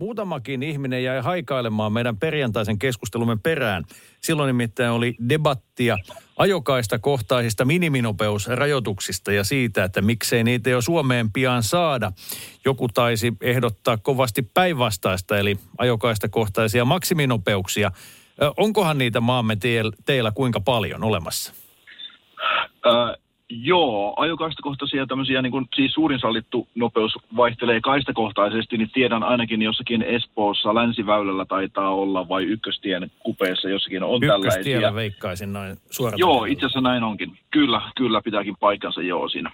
Muutamakin ihminen jäi haikailemaan meidän perjantaisen keskustelumme perään. Silloin nimittäin oli debattia ajokaista kohtaisista miniminopeusrajoituksista ja siitä, että miksei niitä jo Suomeen pian saada. Joku taisi ehdottaa kovasti päinvastaista, eli ajokaista kohtaisia maksiminopeuksia. Onkohan niitä maamme teillä kuinka paljon olemassa? Ää, joo, ajokaistakohtaisia tämmöisiä, niin kuin, siis suurin sallittu nopeus vaihtelee kaistakohtaisesti, niin tiedän ainakin jossakin Espoossa länsiväylällä taitaa olla, vai ykköstien kupeessa jossakin on tällaisia. Ykköstiellä veikkaisin noin suoraan. Joo, itse asiassa näin onkin. Kyllä, kyllä pitääkin paikkansa joo siinä.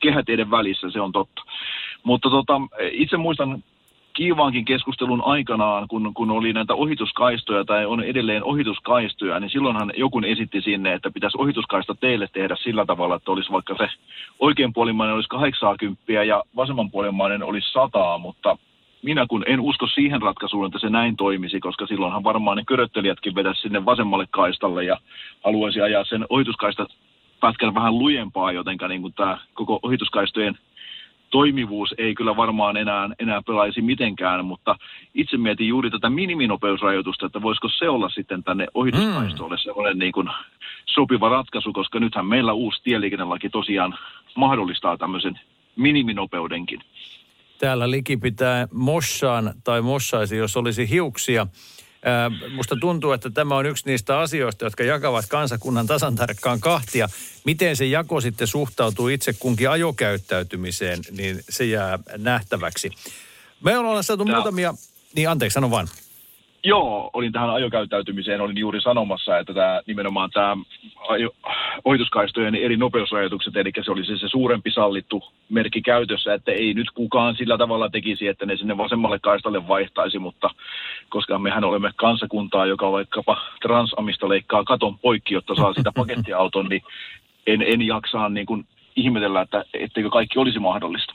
Kehäteiden välissä, se on totta. Mutta tota, itse muistan kiivaankin keskustelun aikanaan, kun, kun oli näitä ohituskaistoja tai on edelleen ohituskaistoja, niin silloinhan joku esitti sinne, että pitäisi ohituskaista teille tehdä sillä tavalla, että olisi vaikka se oikeanpuolimainen olisi 80 ja vasemmanpuolimainen olisi 100, mutta minä kun en usko siihen ratkaisuun, että se näin toimisi, koska silloinhan varmaan ne köröttelijätkin vetäisi sinne vasemmalle kaistalle ja haluaisi ajaa sen ohituskaista pätkän vähän lujempaa, jotenka niin kuin tämä koko ohituskaistojen toimivuus ei kyllä varmaan enää, enää pelaisi mitenkään, mutta itse mietin juuri tätä miniminopeusrajoitusta, että voisiko se olla sitten tänne ohituskaistolle sellainen niin kuin sopiva ratkaisu, koska nythän meillä uusi tieliikennelaki tosiaan mahdollistaa tämmöisen miniminopeudenkin. Täällä liki pitää mossaan tai mossaisi, jos olisi hiuksia. Musta tuntuu, että tämä on yksi niistä asioista, jotka jakavat kansakunnan tasan tarkkaan kahtia. Miten se jako sitten suhtautuu itse kunkin ajokäyttäytymiseen, niin se jää nähtäväksi. Me ollaan saatu Joo. muutamia... Niin anteeksi, sano vaan. Joo, olin tähän ajokäyttäytymiseen, olin juuri sanomassa, että tämä, nimenomaan tämä ajo, ohituskaistojen eri nopeusrajoitukset, eli se olisi se suurempi sallittu merkki käytössä, että ei nyt kukaan sillä tavalla tekisi, että ne sinne vasemmalle kaistalle vaihtaisi, mutta koska mehän olemme kansakuntaa, joka vaikkapa transamista leikkaa katon poikki, jotta saa sitä pakettiauton, niin en, en jaksaa niin kuin ihmetellä, että etteikö kaikki olisi mahdollista.